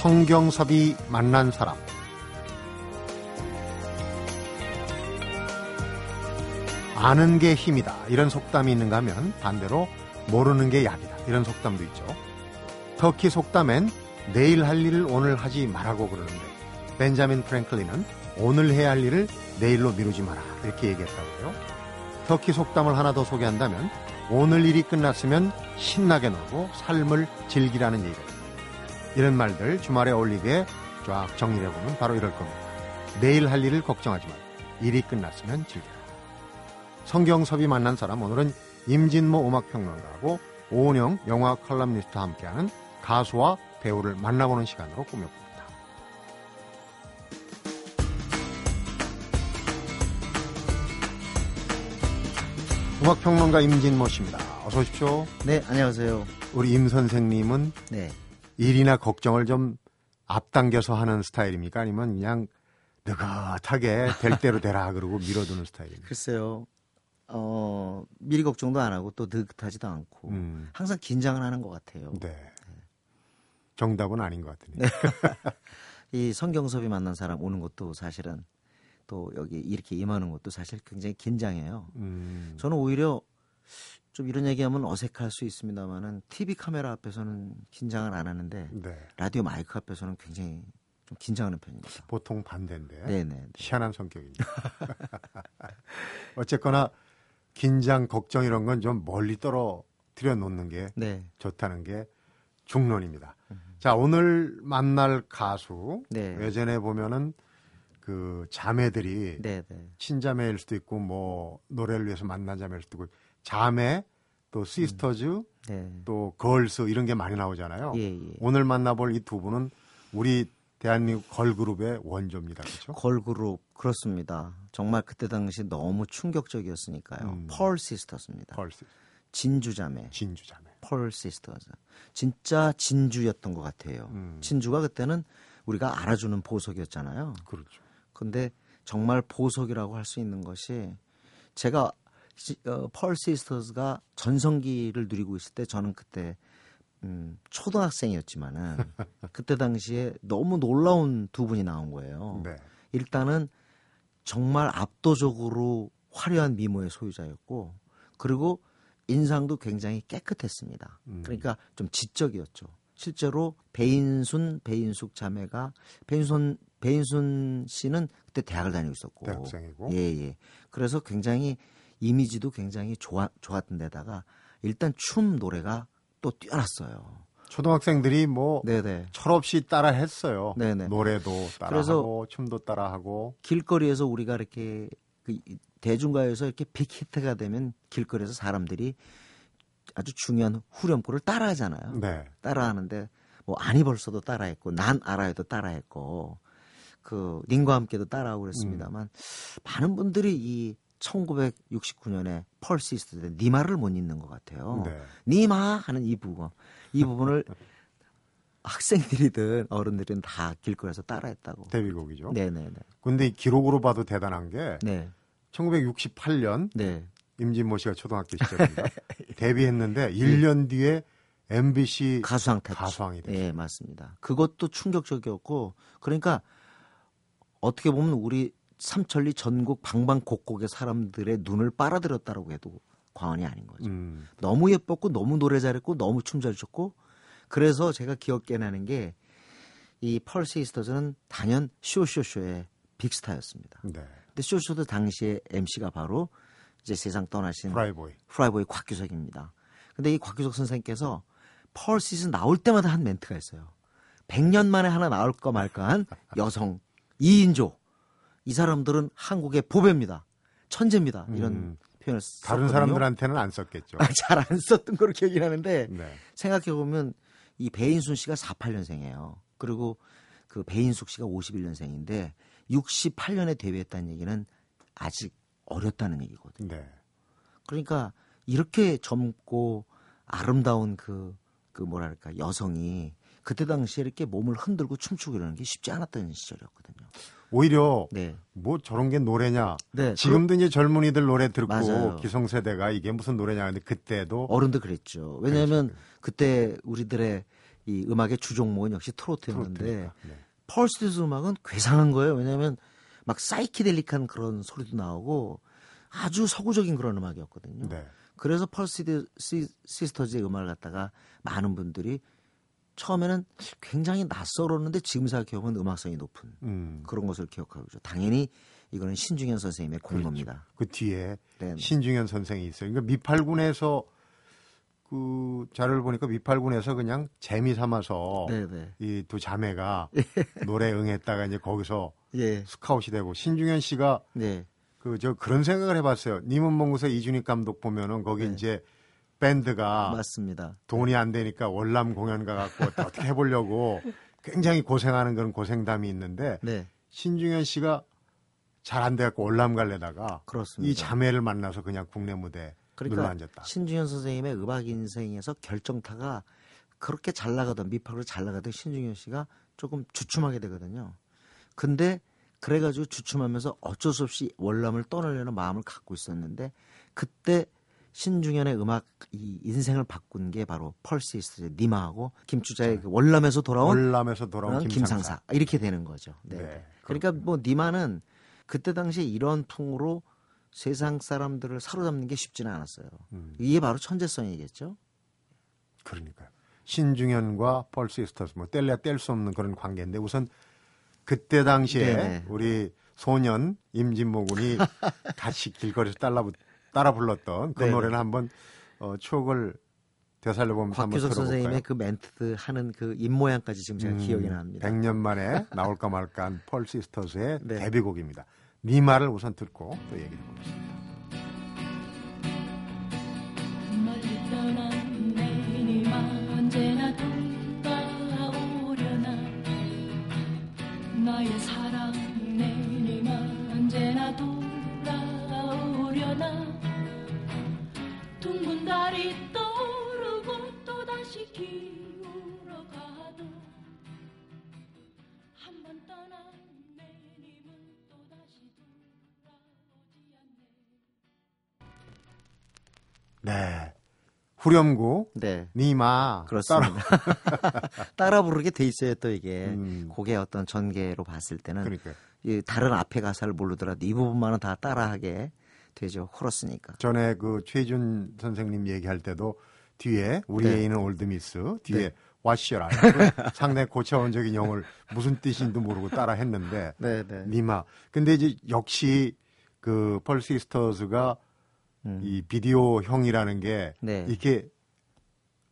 성경섭이 만난 사람. 아는 게 힘이다. 이런 속담이 있는가 하면 반대로 모르는 게 약이다. 이런 속담도 있죠. 터키 속담엔 내일 할 일을 오늘 하지 말라고 그러는데 벤자민 프랭클린은 오늘 해야 할 일을 내일로 미루지 마라. 이렇게 얘기했다고요. 터키 속담을 하나 더 소개한다면 오늘 일이 끝났으면 신나게 놀고 삶을 즐기라는 얘기가 이런 말들 주말에 어울리게 쫙 정리해보면 바로 이럴 겁니다. 내일 할 일을 걱정하지 마. 일이 끝났으면 즐겨라. 성경섭이 만난 사람 오늘은 임진모 음악평론가하고 오은영 영화 컬럼니스트와 함께하는 가수와 배우를 만나보는 시간으로 꾸며봅니다. 음악평론가 임진모 씨입니다. 어서 오십시오. 네, 안녕하세요. 우리 임 선생님은 네. 일이나 걱정을 좀 앞당겨서 하는 스타일입니까? 아니면 그냥 느긋하게 될 대로 되라 그러고 밀어두는 스타일입니까? 글쎄요. 어, 미리 걱정도 안 하고 또 느긋하지도 않고 음, 항상 긴장을 하는 것 같아요. 네. 정답은 아닌 것 같으니. 네. 이 성경섭이 만난 사람 오는 것도 사실은 또 여기 이렇게 임하는 것도 사실 굉장히 긴장해요. 음, 저는 오히려 좀 이런 얘기하면 어색할 수 있습니다만은 TV 카메라 앞에서는 긴장을 안 하는데 네. 라디오 마이크 앞에서는 굉장히 좀 긴장하는 편입니다. 보통 반대인데 네, 네. 희한한 성격입니다. 어쨌거나 긴장, 걱정 이런 건 좀 멀리 떨어뜨려 놓는 게 네. 좋다는 게 중론입니다. 자, 오늘 만날 가수 네. 예전에 보면은 그 자매들이 네, 네. 친자매일 수도 있고 뭐 노래를 위해서 만난 자매일 수도 있고 자매 또 sisters 네. 또 girls 이런 게 많이 나오잖아요. 예, 예. 오늘 만나볼 이 두 분은 우리 대한민국 걸그룹의 원조입니다. 그렇죠? 걸그룹 그렇습니다. 정말 그때 당시 너무 충격적이었으니까요. 음. 펄 시스터스입니다. girls 진주자매, 진주 자매. 펄 시스터스. 진짜 진주였던 것 같아요. 음. 진주가 그때는 우리가 알아주는 보석이었잖아요. 그렇죠. 근데 정말 보석이라고 할 수 있는 것이 제가 시- 어, 펄 시스터스가 전성기를 누리고 있을 때 저는 그때 음, 초등학생이었지만은 그때 당시에 너무 놀라운 두 분이 나온 거예요. 네. 일단은 정말 압도적으로 화려한 미모의 소유자였고 그리고 인상도 굉장히 깨끗했습니다. 음. 그러니까 좀 지적이었죠. 실제로 배인순, 배인숙 자매가 배인순 배인순 씨는 그때 대학을 다니고 있었고 대학생이고. 예, 예. 그래서 굉장히 이미지도 굉장히 좋아, 좋았던 데다가 일단 춤 노래가 또 뛰어났어요. 초등학생들이 뭐 네네. 철없이 따라 했어요. 네네. 노래도 따라하고 춤도 따라하고 길거리에서 우리가 이렇게 그 이- 대중가요에서 이렇게 빅히트가 되면 길거리에서 사람들이 아주 중요한 후렴구를 따라하잖아요. 네. 따라하는데 뭐 아니 벌써도 따라했고 난 알아요도 따라했고 그 님과 함께도 따라하고 그랬습니다만 많은 분들이 이 1969년에 펄시스트 때 니마를 못 잊는 것 같아요. 네. 니마 하는 이 부분 이 부분을 학생들이든 어른들은 다 길거리에서 따라했다고. 데뷔곡이죠. 네네네. 근데 이 기록으로 봐도 대단한 게 네. 1968년 네. 임진모 씨가 초등학교 시절입니다. 데뷔했는데 1년 뒤에 MBC 가수왕 탔죠. 가수왕이 됐어요. 예, 맞습니다. 그것도 충격적이었고 그러니까 어떻게 보면 우리 삼천리 전국 방방곡곡의 사람들의 눈을 빨아들였다라고 해도 과언이 아닌 거죠. 음, 너무 예뻤고 너무 노래 잘했고 너무 춤 잘 췄고 그래서 제가 기억게 나는 게 이 펄시스터즈는 단연 쇼쇼쇼의 빅스타였습니다. 네. 근데 쇼쇼도 당시에 MC가 바로 이제 세상 떠나신 프라이보이. 프라이보이 곽규석입니다. 근데 이 곽규석 선생님께서 펄 시스터즈 나올 때마다 한 멘트가 있어요. 100년 만에 하나 나올까 말까 한 여성 2인조. 이 사람들은 한국의 보배입니다. 천재입니다. 이런 음, 표현을 다른 썼거든요. 사람들한테는 안 썼겠죠. 잘안 썼던 걸로 기억이 나는데 네. 생각해 보면 이 배인순 씨가 48년생이에요. 그리고 그 배인숙 씨가 51년생인데 68년에 데뷔했다는 얘기는 아직 어렸다는 얘기거든요. 네. 그러니까 이렇게 젊고 아름다운 그, 그 뭐랄까 여성이 그때 당시에 이렇게 몸을 흔들고 춤추고 이러는 게 쉽지 않았던 시절이었거든요. 오히려 네. 뭐 저런 게 노래냐. 네. 지금도 이제 젊은이들 노래 듣고 맞아요. 기성세대가 이게 무슨 노래냐 근데 그때도 어른도 그랬죠. 왜냐하면 그때 우리들의 이 음악의 주종목은 역시 트로트였는데. 네. 펄스티스 음악은 괴상한 거예요. 왜냐하면 막 사이키델릭한 그런 소리도 나오고 아주 서구적인 그런 음악이었거든요. 네. 그래서 펄스 시스터즈의 음악을 갖다가 많은 분들이 처음에는 굉장히 낯설었는데 지금 생각해보면 음악성이 높은 음. 그런 것을 기억하고 있죠. 당연히 이거는 신중현 선생님의 공로입니다. 그 뒤에 네. 신중현 선생이 있어요. 그러니까 미팔군에서 그 자료를 보니까 미팔군에서 그냥 재미 삼아서 네네. 이두 자매가 노래 응했다가 이제 거기서 예. 스카웃이 되고 신중현 씨가 네. 그저 그런 생각을 해봤어요. 님은 먼곳에 이준익 감독 보면은 거기 네. 이제 밴드가 맞습니다. 돈이 안 되니까 월남 공연 가 갖고 어떻게 해보려고 굉장히 고생하는 그런 고생담이 있는데 네. 신중현 씨가 잘 안 돼갖고 월남 갈래다가 그렇습니다. 이 자매를 만나서 그냥 국내 무대 그러니까 앉았다. 신중현 선생님의 음악 인생에서 결정타가 그렇게 잘 나가던 미팍으로 잘 나가던 신중현 씨가 조금 주춤하게 되거든요. 근데 그래가지고 주춤하면서 어쩔 수 없이 월남을 떠나려는 마음을 갖고 있었는데 그때 신중현의 음악 이 인생을 바꾼 게 바로 펄시스트 니마하고 김추자의 그 월남에서 돌아온 월남에서 돌아온 김상사. 김상사 이렇게 되는 거죠. 네. 네, 그러니까 뭐 니마는 그때 당시에 이런 풍으로 세상 사람들을 사로잡는 게 쉽지는 않았어요. 음, 이게 바로 천재성이겠죠. 그러니까요. 신중현과 펄시스터스 뭐 뗄래야 뗄 수 없는 그런 관계인데 우선 그때 당시에 네네. 우리 소년 임진모 군이 같이 길거리에서 따라, 따라 불렀던 그 네네. 노래를 한번 어, 추억을 되살려보면서 한번 들어볼까요? 선생님의 그 멘트 하는 그 입모양까지 지금 제가 기억이 납니다. 100년 만에 나올까 말까 한 펄시스터스의 네. 데뷔곡입니다. 네 말을 우선 듣고 또 얘기해 보겠습니다. 네 네. 후렴구 네. 님아 그렇습니다. 따라 부르게 돼 있어요 또 이게 음. 곡의 어떤 전개로 봤을 때는 그러니까 이 다른 앞에 가사를 모르더라도 이 부분만은 다 따라하게 되죠 코러스니까. 전에 그 최희준 선생님 얘기할 때도 뒤에 우리 네. 애인은 올드미스 뒤에 네. 와시라 상당히 고차원적인 영어를 무슨 뜻인지도 모르고 따라 했는데 네 네. 님아 근데 이제 역시 그 펄시스터즈가 음. 이 비디오형이라는 게 네. 이렇게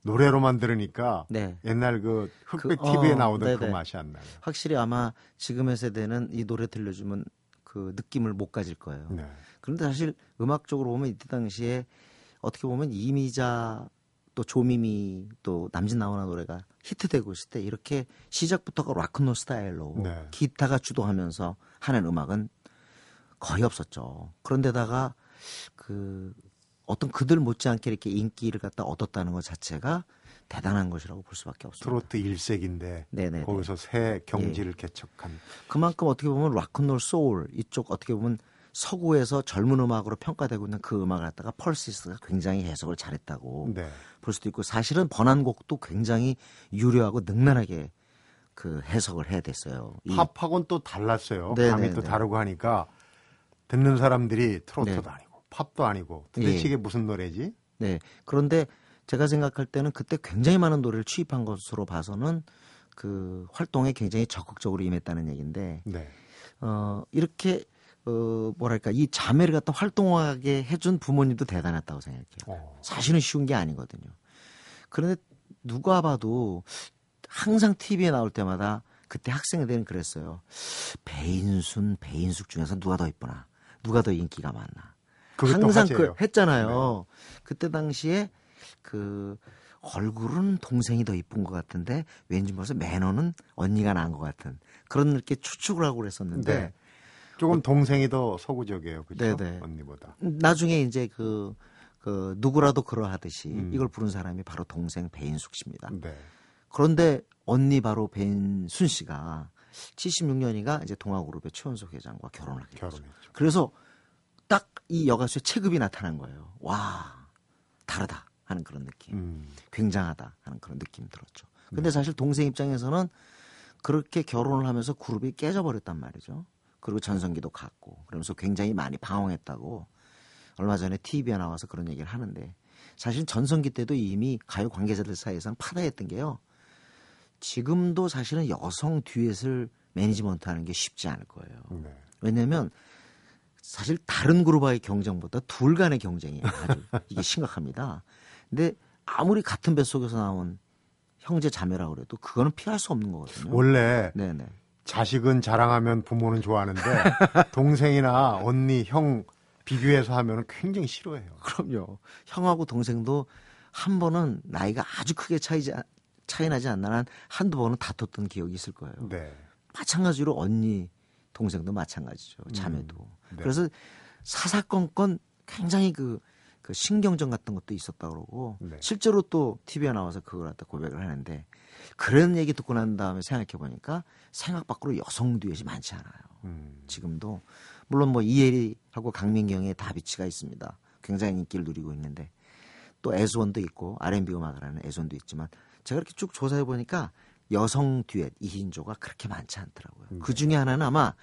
노래로만 들으니까 네. 옛날 그 흑백 그, TV에 어, 나오던 그 네네. 맛이 안 나요. 확실히 아마 지금의 세대는 이 노래 들려주면 그 느낌을 못 가질 거예요. 네. 그런데 사실 음악적으로 보면 이때 당시에 어떻게 보면 이미자 또 조미미 또 남진 나오나 노래가 히트되고 있을 때 이렇게 시작부터가 락큰롤 스타일로 네. 기타가 주도하면서 하는 음악은 거의 없었죠. 그런데다가 그 어떤 그들 못지않게 이렇게 인기를 갖다 얻었다는 것 자체가 대단한 것이라고 볼 수밖에 없습니다. 트로트 1세기인데 네네. 거기서 새 경지를 개척한 그만큼 어떻게 보면 락큰롤 소울 이쪽 어떻게 보면 서구에서 젊은 음악으로 평가되고 있는 그 음악을 갖다가 펄시스가 굉장히 해석을 잘했다고 네. 볼 수도 있고 사실은 번안곡도 굉장히 유려하고 능란하게 그 해석을 해야 됐어요. 이- 팝하고는 또 달랐어요. 네, 감이 네, 또 네. 다르고 하니까 듣는 사람들이 트로트도 네. 아니고 팝도 아니고 도대체 예. 이게 무슨 노래지? 네. 그런데 제가 생각할 때는 그때 굉장히 많은 노래를 취입한 것으로 봐서는 그 활동에 굉장히 적극적으로 임했다는 얘기인데 네. 어 이렇게 어 뭐랄까 이 자매를 갖다 활동하게 해준 부모님도 대단했다고 생각해요. 어. 사실은 쉬운 게 아니거든요. 그런데 누가 봐도 항상 TV에 나올 때마다 그때 학생들은 그랬어요. 배인순, 배인숙 중에서 누가 더 이쁘나? 누가 더 인기가 많나? 항상. 그 했잖아요. 그때 당시에 그 얼굴은 동생이 더 이쁜 것 같은데 왠지 모르서 매너는 언니가 나은 것 같은 그런 이렇게 추측을 하고 그랬었는데 네. 조금 동생이 더 서구적이에요. 그죠? 네네. 언니보다. 나중에 이제 그, 그 누구라도 그러하듯이 음. 이걸 부른 사람이 바로 동생 배인숙 씨입니다. 네. 그런데 언니 바로 배인순 씨가 76년이가 이제 동아그룹의 최원석 회장과 결혼을 하게. 결혼했죠. 그래서 딱 이 여가수의 체급이 나타난 거예요. 와 다르다 하는 그런 느낌, 음. 굉장하다 하는 그런 느낌이 들었죠. 근데 사실 동생 입장에서는 그렇게 결혼을 하면서 그룹이 깨져버렸단 말이죠. 그리고 전성기도 갔고 그러면서 굉장히 많이 방황했다고 얼마 전에 TV에 나와서 그런 얘기를 하는데 사실 전성기 때도 이미 가요 관계자들 사이에서는 파다했던 게요. 지금도 사실은 여성 듀엣을 매니지먼트 하는 게 쉽지 않을 거예요. 네. 왜냐면 사실 다른 그룹와의 경쟁보다 둘 간의 경쟁이 아주 이게 심각합니다. 근데 아무리 같은 뱃속에서 나온 형제 자매라고 그래도 그거는 피할 수 없는 거거든요. 원래 네네. 자식은 자랑하면 부모는 좋아하는데 동생이나 언니, 형 비교해서 하면 굉장히 싫어해요. 그럼요. 형하고 동생도 한 번은 나이가 아주 크게 차이지, 차이 나지 않는 한 한두 번은 다퉜던 기억이 있을 거예요. 네. 마찬가지로 언니, 동생도 마찬가지죠. 자매도. 네. 그래서 사사건건 굉장히 그, 그 신경전 같은 것도 있었다 그러고 네. 실제로 또 TV에 나와서 그걸 갖다 고백을 하는데 그런 얘기 듣고 난 다음에 생각해 보니까 생각 밖으로 여성 듀엣이 많지 않아요. 음. 지금도 물론 뭐 이혜리하고 강민경의 다비치가 있습니다. 굉장히 인기를 누리고 있는데 또 에스원도 있고 R&B 음악을 하는 에스원도 있지만 제가 이렇게 쭉 조사해 보니까 여성 듀엣 이인조가 그렇게 많지 않더라고요. 그 중에 하나는 아마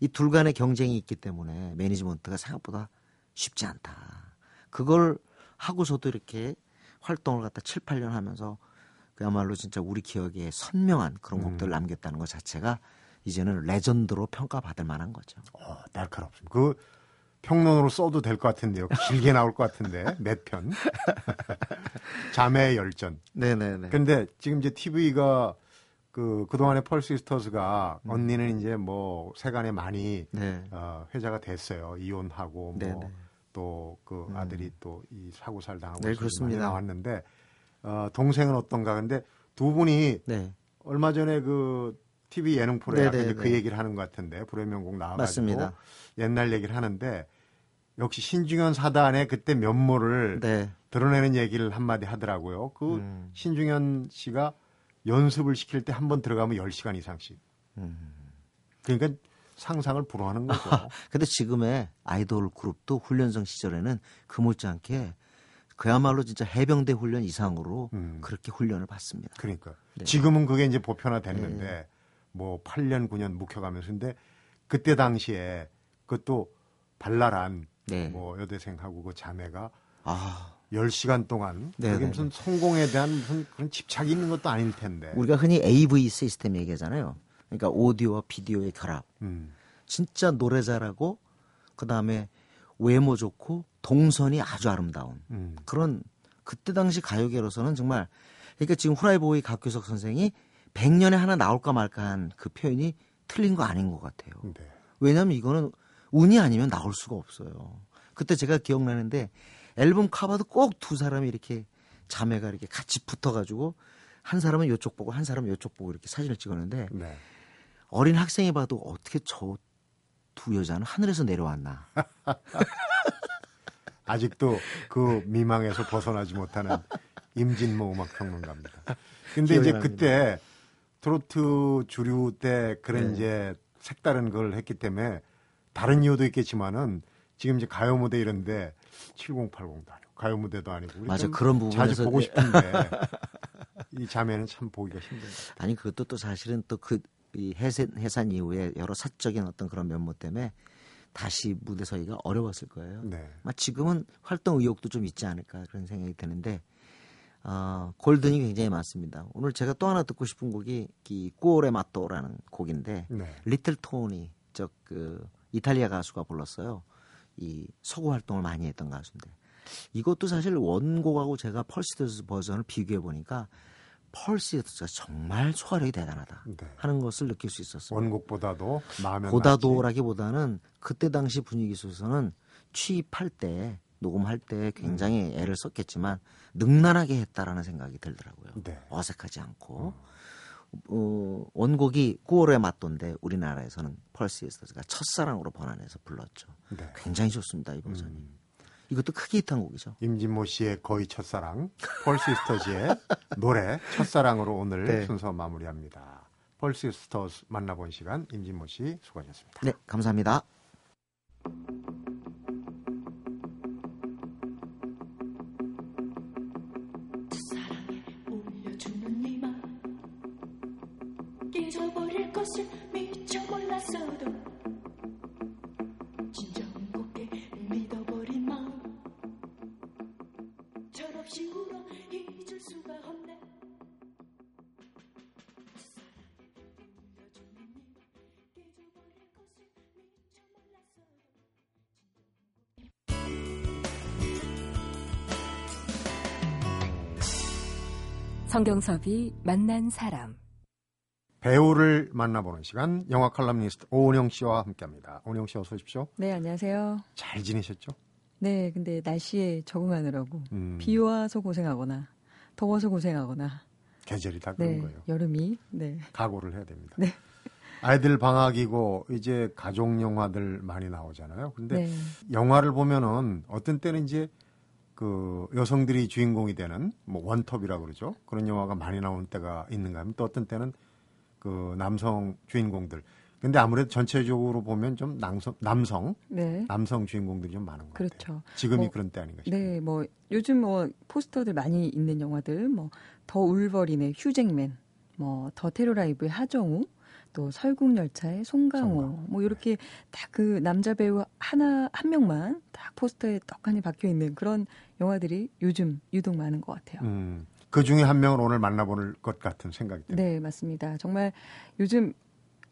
이 둘 간의 경쟁이 있기 때문에 매니지먼트가 생각보다 쉽지 않다. 그걸 하고서도 이렇게 활동을 갖다 7, 8년 하면서 그야말로 진짜 우리 기억에 선명한 그런 곡들을 남겼다는 것 자체가 이제는 레전드로 평가받을 만한 거죠. 어, 날카롭습니다. 그 평론으로 써도 될 것 같은데요. 길게 나올 것 같은데 몇 편. 자매의 열전. 네네네. 근데 지금 이제 TV가 그 그동안에 펄 시스터즈가 음. 언니는 이제 뭐 세간에 많이 네. 어, 회자가 됐어요. 이혼하고. 뭐 또그 아들이 또 이 사고 살 당하고 네, 그렇습니다. 나왔는데 어, 동생은 어떤가? 근데 두 분이 네. 얼마 전에 그 TV 예능 프로에 그 네. 얘기를 하는 것 같은데 불의 명곡 나와가지고 맞습니다. 옛날 얘기를 하는데 역시 신중현 사단의 그때 면모를 네. 드러내는 얘기를 한마디 하더라고요. 그 음. 신중현 씨가 연습을 시킬 때 한 번 들어가면 10시간 이상씩. 음. 그러니까 상상을 불허하는 거죠. 근데 지금의 아이돌 그룹도 훈련성 시절에는 그 못지않게 그야말로 진짜 해병대 훈련 이상으로 음. 그렇게 훈련을 받습니다. 그러니까 네. 지금은 그게 이제 보편화 됐는데 뭐 8년 9년 묵혀가면서 근데 그때 당시에 그것도 발랄한 네. 뭐 여대생하고 그 자매가 아, 10시간 동안 네, 그게 네, 무슨 성공에 대한 무슨 그런 집착이 있는 것도 아닐 텐데. 우리가 흔히 AV 시스템 얘기하잖아요. 그러니까 오디오와 비디오의 결합. 음. 진짜 노래 잘하고 그다음에 외모 좋고 동선이 아주 아름다운 음. 그런 그때 당시 가요계로서는 정말 그러니까 지금 후라이보이 각규석 선생이 100년에 하나 나올까 말까 한 그 표현이 틀린 거 아닌 것 같아요. 네. 왜냐하면 이거는 운이 아니면 나올 수가 없어요. 그때 제가 기억나는데 앨범 카바도 꼭 두 사람이 이렇게 자매가 이렇게 같이 붙어가지고 한 사람은 이쪽 보고 한 사람은 이쪽 보고 이렇게 사진을 찍었는데 네. 어린 학생이 봐도 어떻게 저 두 여자는 하늘에서 내려왔나. 아직도 그 미망에서 벗어나지 못하는 임진모 음악평론가입니다. 근데 이제 납니다. 그때 트로트 주류 때 그런 네. 이제 색다른 걸 했기 때문에 다른 이유도 있겠지만은 지금 이제 가요 무대 이런데 7080도 아니고 가요 무대도 아니고 맞아, 그런 부분에서- 자주 보고 싶은데 이 자매는 참 보기가 같아요. 아니 그것도 또 사실은 또그 이 해산, 해산 이후에 여러 사적인 어떤 그런 면모 때문에 다시 무대 서기가 어려웠을 거예요. 네. 막 지금은 활동 의욕도 좀 있지 않을까 그런 생각이 드는데 어, 골든이 굉장히 많습니다. 오늘 제가 또 하나 듣고 싶은 곡이 이 꾸오레 마토라는 곡인데 네. 리틀 토니 저그 이탈리아 가수가 불렀어요. 이 서구 활동을 많이 했던 가수인데 이것도 사실 원곡하고 제가 펄시더스 버전을 비교해 보니까 펄시더스가 정말 소화력이 대단하다 네. 하는 것을 느낄 수 있었어요. 원곡보다도 나면 보다도라기보다는 그때 당시 분위기 속에서는 취입할 때 녹음할 때 굉장히 애를 썼겠지만 능란하게 했다라는 생각이 들더라고요. 네. 어색하지 않고 어, 원곡이 9월의 맛돈데 우리나라에서는 펄시에스가 첫사랑으로 번안해서 불렀죠. 네. 굉장히 좋습니다 이 버전이. 음. 이것도 크게 히트한 곡이죠. 임진모 씨의 거의 첫사랑, 펄시스터즈의 노래 첫사랑으로 오늘 네. 순서 마무리합니다. 펄시스터즈 만나본 시간 임진모 씨 수고하셨습니다. 네, 감사합니다. 성경섭이 만난 사람. 배우를 만나보는 시간 영화 칼럼니스트 오은영 씨와 함께합니다. 오은영 씨 어서 오십시오. 네, 안녕하세요. 잘 지내셨죠? 네, 근데 날씨에 적응하느라고 음, 비 와서 고생하거나 더워서 고생하거나 계절이 다 그런 네, 거예요. 여름이 네. 각오를 해야 됩니다. 네. 아이들 방학이고 이제 가족 영화들 많이 나오잖아요. 근데 네. 영화를 보면은 어떤 때는 이제 그 여성들이 주인공이 되는 뭐 원톱이라고 그러죠. 그런 영화가 많이 나오는 때가 있는가 하면 또 어떤 때는 그 남성 주인공들. 근데 아무래도 전체적으로 보면 좀 남성 남성 네. 남성 주인공들이 좀 많은 것 같아요. 그렇죠. 지금이 뭐, 그런 때 아닌가 싶어요. 네, 뭐 요즘 뭐 포스터들 많이 있는 영화들 뭐 더 울버린의 휴잭맨, 뭐 더 테러라이브의 하정우, 또 설국열차의 송강호, 송강호. 뭐 이렇게 딱그 남자 배우 하나 한 명만 딱 포스터에 떡하니 박혀 있는 그런 영화들이 요즘 유독 많은 것 같아요. 음, 그 중에 한 명을 오늘 만나볼 것 같은 생각이 듭니다. 네, 맞습니다. 정말 요즘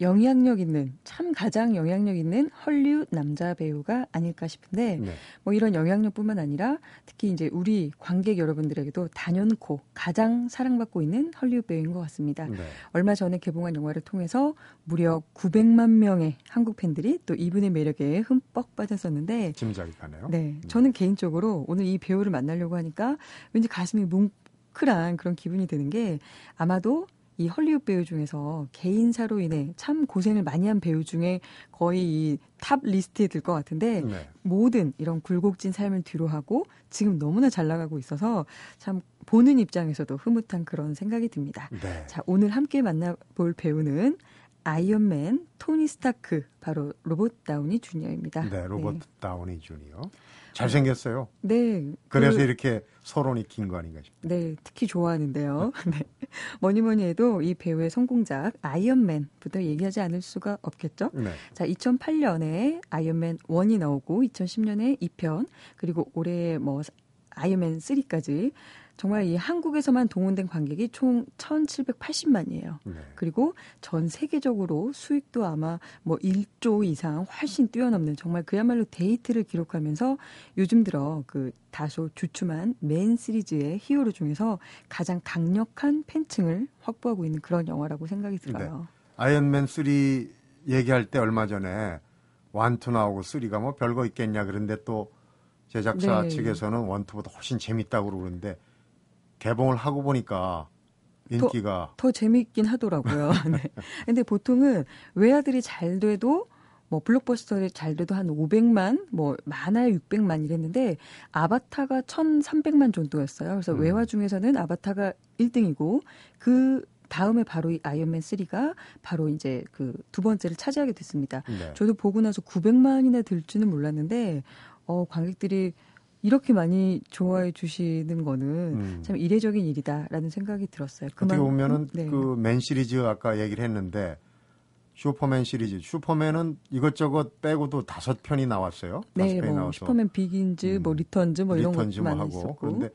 영향력 있는 참 가장 영향력 있는 헐리우드 남자 배우가 아닐까 싶은데 네. 뭐 이런 영향력뿐만 아니라 특히 이제 우리 관객 여러분들에게도 단연코 가장 사랑받고 있는 헐리우드 배우인 것 같습니다. 네. 얼마 전에 개봉한 영화를 통해서 무려 900만 명의 한국 팬들이 또 이분의 매력에 흠뻑 빠졌었는데 짐작이 가네요. 네, 저는 개인적으로 오늘 이 배우를 만나려고 하니까 왠지 가슴이 뭉클한 그런 기분이 드는 게 아마도 이 헐리우드 배우 중에서 개인사로 인해 참 고생을 많이 한 배우 중에 거의 이 top list에 들 것 같은데 네. 모든 이런 굴곡진 삶을 뒤로하고 지금 너무나 잘 나가고 있어서 참 보는 입장에서도 흐뭇한 그런 생각이 듭니다. 네. 자, 오늘 함께 만나볼 배우는 아이언맨 토니 스타크 바로 로버트 다우니 주니어입니다. 네, 로버트 다우니 주니어. 잘생겼어요. 네. 그래서 그- 이렇게 서론이 긴 거 아닌가 싶어요. 네, 특히 좋아하는데요. 네. 뭐니 뭐니 해도 이 배우의 성공작 아이언맨부터 얘기하지 않을 수가 없겠죠. 네. 자, 2008년에 아이언맨 1이 나오고 2010년에 2편 그리고 올해 뭐 아이언맨 3까지 정말 이 한국에서만 동원된 관객이 총 1,780만이에요. 네. 그리고 전 세계적으로 수익도 아마 뭐 1조 이상 훨씬 뛰어넘는 정말 그야말로 대히트를 기록하면서 요즘 들어 그 다소 주춤한 man 시리즈의 히어로 중에서 가장 강력한 팬층을 확보하고 있는 그런 영화라고 생각이 들어요. 아이언맨 3 얘기할 때 얼마 전에 원투 나오고 3가 뭐 별거 있겠냐 그런데 또 제작사 네. 측에서는 원투보다 훨씬 재밌다고 그러는데 개봉을 하고 보니까 인기가 더 재밌긴 하더라고요. 네. 근데 보통은 외아들이 잘 돼도 뭐 블록버스터를 잘 돼도 한 500만, 뭐 많아야 600만 이랬는데 아바타가 1,300만 정도였어요. 그래서 음. 외화 중에서는 아바타가 1등이고 그 다음에 바로 이 아이언맨 3가 바로 이제 그 두 번째를 차지하게 됐습니다. 네. 저도 보고 나서 900만이나 될 줄은 몰랐는데 어 관객들이 이렇게 많이 좋아해 주시는 거는 음. 참 이례적인 일이다라는 생각이 들었어요. 어떻게 그만- 보면은 네. 그 man 시리즈 아까 얘기를 했는데 슈퍼맨 시리즈 슈퍼맨은 이것저것 빼고도 다섯 편이 나왔어요. 네, 뭐 나와서 슈퍼맨 Begins, 음, 뭐 Returns 뭐 이런 Returns 것도 뭐 하고 있었고. 그런데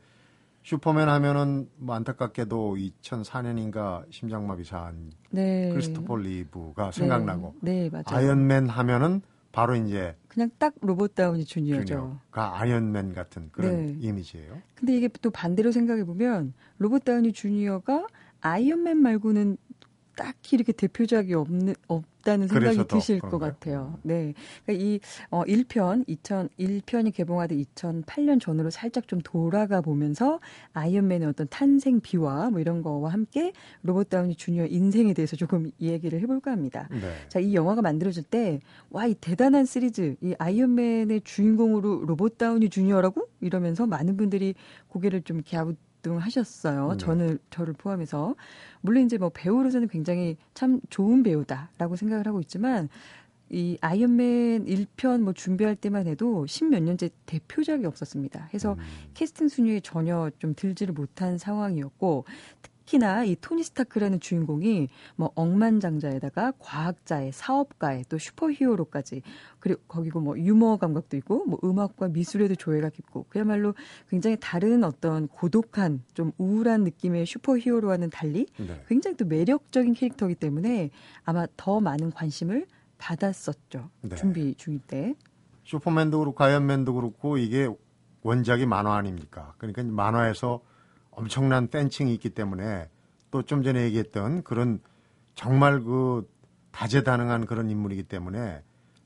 슈퍼맨 하면은 뭐 안타깝게도 2004년인가 심장마비 사한 네. 크리스토퍼 리브가 생각나고 네, 네, 맞아요. 아이언맨 하면은 바로 이제 그냥 딱 로버트 다우니 주니어죠. 주니어가 아이언맨 같은 그런 네. 이미지예요. 근데 이게 또 반대로 생각해 보면 로버트 다우니 주니어가 아이언맨 말고는 딱히 이렇게 대표작이 없는 없다는 생각이 더 드실 것? 같아요. 네. 그러니까 이 어, 1편 2001편이 개봉하던 2008년 전으로 살짝 좀 돌아가 보면서 아이언맨의 어떤 탄생 비화 뭐 이런 거와 함께 로버트 다우니 주니어 인생에 대해서 조금 이야기를 해 볼까 합니다. 네. 자, 이 영화가 만들어질 때, 와, 이 대단한 시리즈, 이 아이언맨의 주인공으로 로봇 다우니 주니어라고? 이러면서 많은 분들이 고개를 좀 갸우 뚱하셨어요. 네. 저는, 저를 포함해서. 물론 이제 뭐 배우로서는 굉장히 참 좋은 배우다라고 생각을 하고 있지만, 이 아이언맨 1편 뭐 준비할 때만 해도 십몇 년째 대표작이 없었습니다. 해서 음. 캐스팅 순위에 전혀 좀 들지를 못한 상황이었고 특히나 이 토니 스타크라는 주인공이 뭐 억만장자에다가 과학자에 사업가에 또 슈퍼히어로까지 그리고 거기고 뭐 유머 감각도 있고 뭐 음악과 미술에도 조예가 깊고 그야말로 굉장히 다른 어떤 고독한 좀 우울한 느낌의 슈퍼히어로와는 달리 네. 굉장히 또 매력적인 캐릭터이기 때문에 아마 더 많은 관심을 받았었죠. 네. 준비 중일 때. 슈퍼맨도 그렇고 아이언맨도 그렇고 이게 원작이 만화 아닙니까? 그러니까 만화에서 엄청난 팬층이 있기 때문에 또 좀 전에 얘기했던 그런 정말 그 다재다능한 그런 인물이기 때문에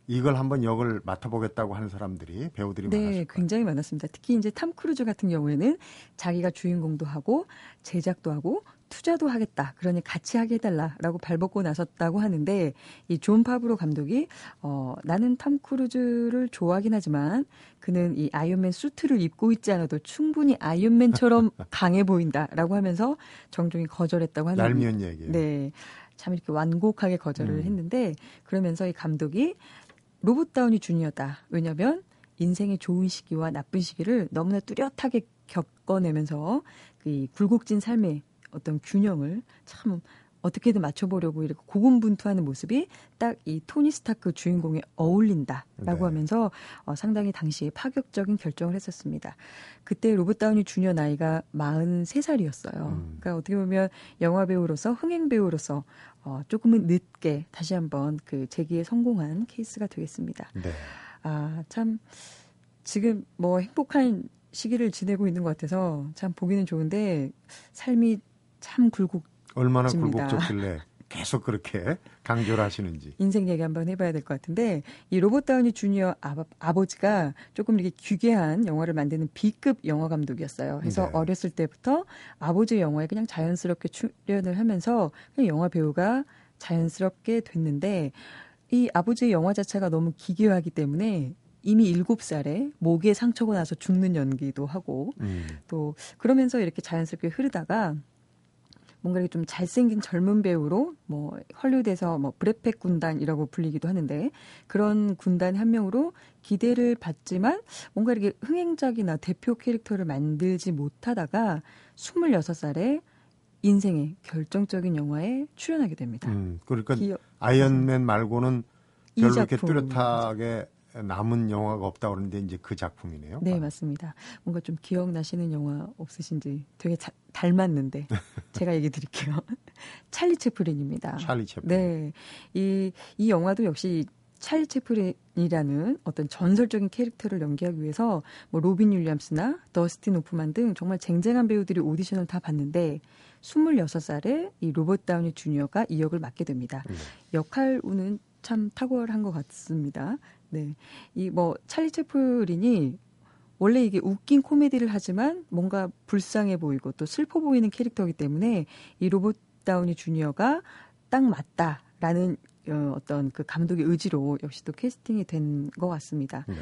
이걸 한번 역을 맡아보겠다고 하는 사람들이 배우들이 네, 많았을 거예요. 굉장히 많았습니다. 특히 이제 탐 크루즈 같은 경우에는 자기가 주인공도 하고 제작도 하고 투자도 하겠다. 그러니 같이 하게 해달라라고 발벗고 나섰다고 하는데 이 존 파브로 감독이 어, 나는 탐 크루즈를 좋아하긴 하지만 그는 이 아이언맨 수트를 입고 있지 않아도 충분히 아이언맨처럼 강해 보인다라고 하면서 정중히 거절했다고 하는 얄미운 얘기예요. 네. 참 이렇게 완곡하게 거절을 음. 했는데 그러면서 이 감독이 로버트 다우니 주니어다. 왜냐면 인생의 좋은 시기와 나쁜 시기를 너무나 뚜렷하게 겪어내면서 이 굴곡진 삶의 어떤 균형을 참 어떻게든 맞춰보려고 이렇게 고군분투하는 모습이 딱 이 토니 스타크 주인공에 어울린다라고 네. 하면서 어, 상당히 당시에 파격적인 결정을 했었습니다. 그때 로봇 다우니 주니어 나이가 43살이었어요. 음. 그러니까 어떻게 보면 영화 배우로서 흥행 배우로서 어, 조금은 늦게 다시 한번 그 재기에 성공한 케이스가 되겠습니다. 네. 아, 참, 지금 뭐 행복한 시기를 지내고 있는 것 같아서 참 보기는 좋은데 삶이 참 굴곡, 얼마나 집니다. 굴곡졌길래 계속 그렇게 강조를 하시는지. 인생 얘기 한번 해봐야 될 것 같은데 이 로봇 다우니 주니어 아버, 아버지가 조금 이렇게 귀괴한 영화를 만드는 B급 영화 감독이었어요. 그래서 네. 어렸을 때부터 아버지 영화에 그냥 자연스럽게 출연을 하면서 그냥 영화 배우가 자연스럽게 됐는데 이 아버지의 영화 자체가 너무 기괴하기 때문에 이미 일곱 살에 목에 상처가 나서 죽는 연기도 하고 음. 또 그러면서 이렇게 자연스럽게 흐르다가 뭔가 이렇게 좀 잘생긴 젊은 배우로 뭐 헐리우드에서 뭐 브레펫 군단이라고 불리기도 하는데 그런 군단 한 명으로 기대를 받지만 뭔가 이렇게 흥행작이나 대표 캐릭터를 만들지 못하다가 26살에 인생의 결정적인 영화에 출연하게 됩니다. 음. 그러니까 기억- 아이언맨 말고는 이 별로 이렇게. 뚜렷하게 남은 영화가 없다 그러는데 이제 그 작품이네요. 네, 맞습니다. 뭔가 좀 기억나시는 영화 없으신지 되게 자- 닮았는데 제가 얘기 드릴게요. 찰리 채플린입니다. 찰리 채플린. 네. 이, 이 영화도 역시 찰리 채플린이라는 어떤 전설적인 캐릭터를 연기하기 위해서 뭐 로빈 윌리엄스나 더스틴 호프만 등 정말 쟁쟁한 배우들이 오디션을 다 봤는데 26살에 이 로버트 다우니 주니어가 이 역을 맡게 됩니다. 네. 역할 운은 참 탁월한 것 같습니다. 네. 이 뭐 찰리 채플린이 원래 이게 웃긴 코미디를 하지만 뭔가 불쌍해 보이고 또 슬퍼 보이는 캐릭터이기 때문에 이 로봇 다우니 주니어가 딱 맞다라는 어, 어떤 그 감독의 의지로 역시 또 캐스팅이 된 것 같습니다. 네.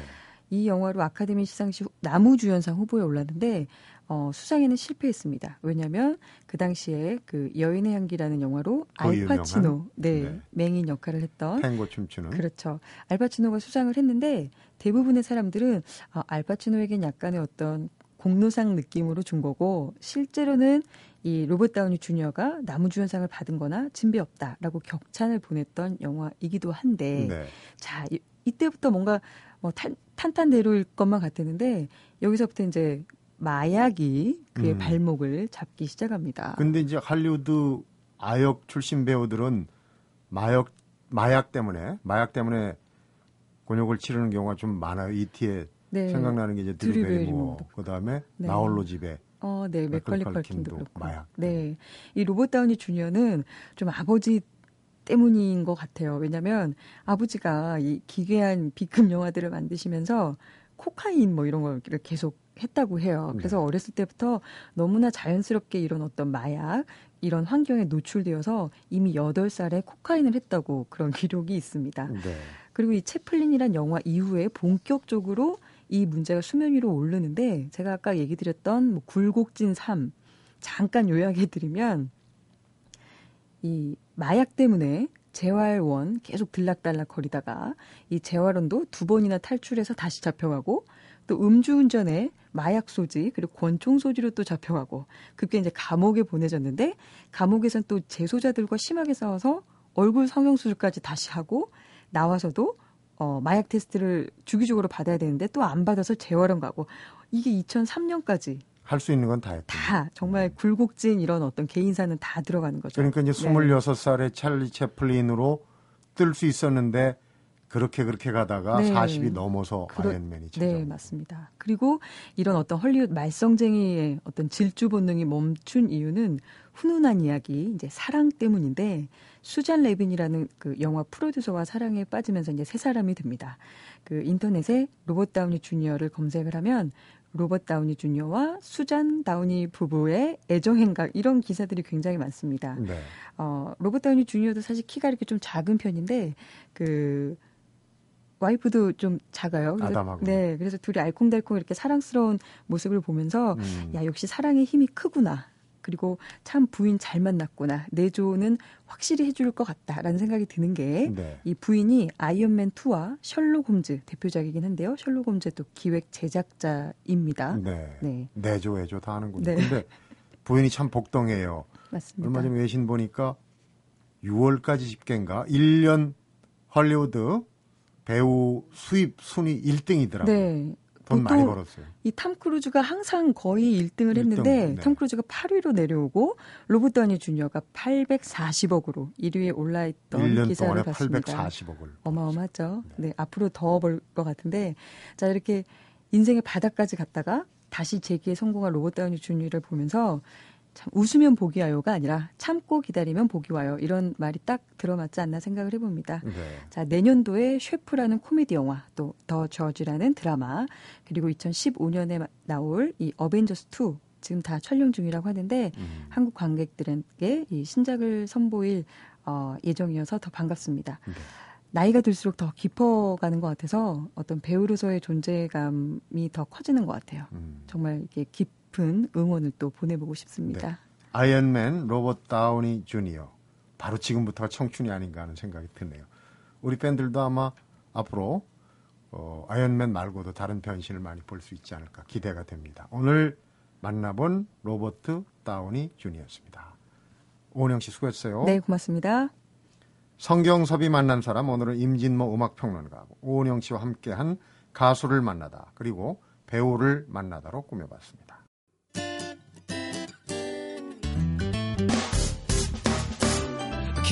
이 영화로 아카데미 시상식 나무주연상 후보에 올랐는데 어, 수상에는 실패했습니다. 왜냐하면 그 당시에 그 여인의 향기라는 영화로 더 알파치노? 네, 네. 맹인 역할을 했던 탱고 춤추는. 그렇죠. 알파치노가 수상을 했는데 대부분의 사람들은 아, 알파치노에겐 약간의 어떤 공로상 느낌으로 준 거고 실제로는 이 로버트 다우니 주니어가 나무주연상을 받은 거나 진배 없다라고 격찬을 보냈던 영화이기도 한데 네. 자 이, 이때부터 뭔가 뭐 탄, 탄탄대로일 것만 같았는데 여기서부터 이제 마약이 그의 음. 발목을 잡기 시작합니다. 근데 이제 할리우드 아역 출신 배우들은 마약 마약 때문에 마약 때문에 곤욕을 치르는 경우가 좀 많아요. 이티에 네. 생각나는 게 이제 베리모어. 뭐 그다음에 네. 나홀로 집에 어, 네, 맥컬리 컬킨도. 마약. 네, 이 로봇 다우니 주니어는 좀 아버지 때문인 것 같아요. 왜냐하면 아버지가 이 기괴한 B급 영화들을 만드시면서 코카인 뭐 이런 걸 계속 했다고 해요. 그래서 네. 어렸을 때부터 너무나 자연스럽게 이런 어떤 마약 이런 환경에 노출되어서 이미 8살에 코카인을 했다고 그런 기록이 있습니다. 네. 그리고 이 채플린이란 영화 이후에 본격적으로 이 문제가 수면 위로 오르는데 제가 아까 얘기 드렸던 뭐 굴곡진 삶 잠깐 요약해 드리면 이 마약 때문에 재활원 계속 들락달락 거리다가 이 재활원도 두 번이나 탈출해서 다시 잡혀가고 또 음주운전에 마약 소지 그리고 권총 소지로 또 잡혀가고 그게 이제 감옥에 보내졌는데 감옥에선 또 재소자들과 심하게 싸워서 얼굴 성형 수술까지 다시 하고 나와서도 어, 마약 테스트를 주기적으로 받아야 되는데 또 안 받아서 재활원 가고. 이게 2003년까지 할 수 있는 건 다 했고. 다 정말 굴곡진 이런 어떤 개인사는 다 들어가는 거죠. 그러니까 이제 네. 26살에 찰리 채플린으로 뜰 수 있었는데 그렇게 그렇게 가다가 네. 40이 넘어서 그렇- 아이언맨이 네. 맞습니다. 그리고 이런 어떤 헐리우드 말썽쟁이의 어떤 질주 본능이 멈춘 이유는 훈훈한 이야기, 이제 사랑 때문인데 수잔 레빈이라는 그 영화 프로듀서와 사랑에 빠지면서 이제 새 사람이 됩니다. 그 인터넷에 로버트 다우니 주니어를 검색을 하면 로버트 다우니 주니어와 수잔 다우니 부부의 애정 행각 이런 기사들이 굉장히 많습니다. 네. 어, 로버트 다우니 주니어도 사실 키가 이렇게 좀 작은 편인데 그 와이프도 좀 작아요. 그래서, 아담하고. 네, 그래서 둘이 알콩달콩 이렇게 사랑스러운 모습을 보면서 음. 야 역시 사랑의 힘이 크구나. 그리고 참 부인 잘 만났구나. 내 조언은 확실히 해줄 것 같다라는 생각이 드는 게 네. 이 부인이 아이언맨 2와 셜록 홈즈 대표작이긴 한데요. 셜록 홈즈의 또 기획 제작자입니다. 네. 네, 내조 외조 다 하는군요. 네. 근데 부인이 참 복덩이네요. 맞습니다. 얼마 전에 외신 보니까 6월까지 집계인가 1년 헐리우드 배우 수입 순위 1등이더라고요. 네. 돈 많이 벌었어요. 이 탐 크루즈가 항상 거의 1등을 일등, 했는데 네. 탐 크루즈가 8위로 내려오고 로버트 다우니 주니어가 840억으로 1위에 올라있던 1년 기사를 동안에 봤습니다. 840억을. 어마어마하죠. 네, 앞으로 더 벌 것 같은데 자 이렇게 인생의 바닥까지 갔다가 다시 재기에 성공한 로버트 다우니 주니어를 보면서 참 웃으면 복이 와요가 아니라 참고 기다리면 복이 와요 이런 말이 딱 들어맞지 않나 생각을 해봅니다. 네. 자, 내년도에 셰프라는 코미디 영화, 또 더 저지라는 드라마, 그리고 2015년에 나올 이 어벤져스 2 지금 다 촬영 중이라고 하는데 음. 한국 관객들에게 이 신작을 선보일 어, 예정이어서 더 반갑습니다. 네. 나이가 들수록 더 깊어가는 것 같아서 어떤 배우로서의 존재감이 더 커지는 것 같아요. 음. 정말 이렇게 깊은 응원을 또 보내보고 싶습니다. 아이언맨 로버트 다우니 주니어. 바로 지금부터가 청춘이 아닌가 하는 생각이 드네요. 우리 팬들도 아마 앞으로 어, 아이언맨 말고도 다른 변신을 많이 볼 수 있지 않을까 기대가 됩니다. 오늘 만나본 로버트 다우니 주니어였습니다. 오은영 씨 수고했어요. 네, 고맙습니다. 성경섭이 만난 사람 오늘은 임진모 음악평론가 오은영 씨와 함께한 가수를 만나다 그리고 배우를 만나다로 꾸며봤습니다.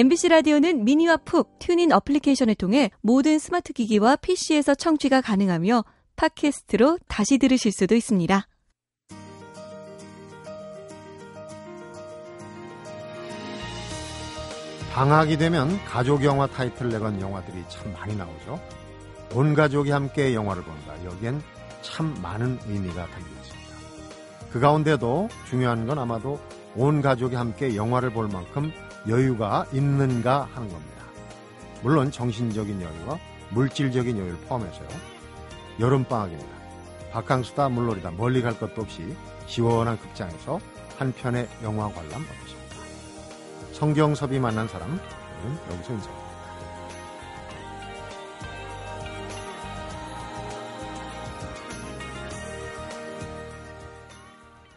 MBC 라디오는 mini와 pooq, TuneIn 어플리케이션을 통해 모든 스마트 기기와 PC에서 청취가 가능하며 팟캐스트로 다시 들으실 수도 있습니다. 방학이 되면 가족 영화 타이틀 내건 영화들이 참 많이 나오죠. 온 가족이 함께 영화를 본다. 여기엔 참 많은 의미가 담겨 있습니다. 그 가운데도 중요한 건 아마도 온 가족이 함께 영화를 볼 만큼 여유가 있는가 하는 겁니다. 물론 정신적인 여유와 물질적인 여유를 포함해서요. 여름방학입니다. 바캉스다 물놀이다 멀리 갈 것도 없이 시원한 극장에서 한 편의 영화 관람 어떠십니까? 성경섭이 만난 사람 여기서 인사드립니다.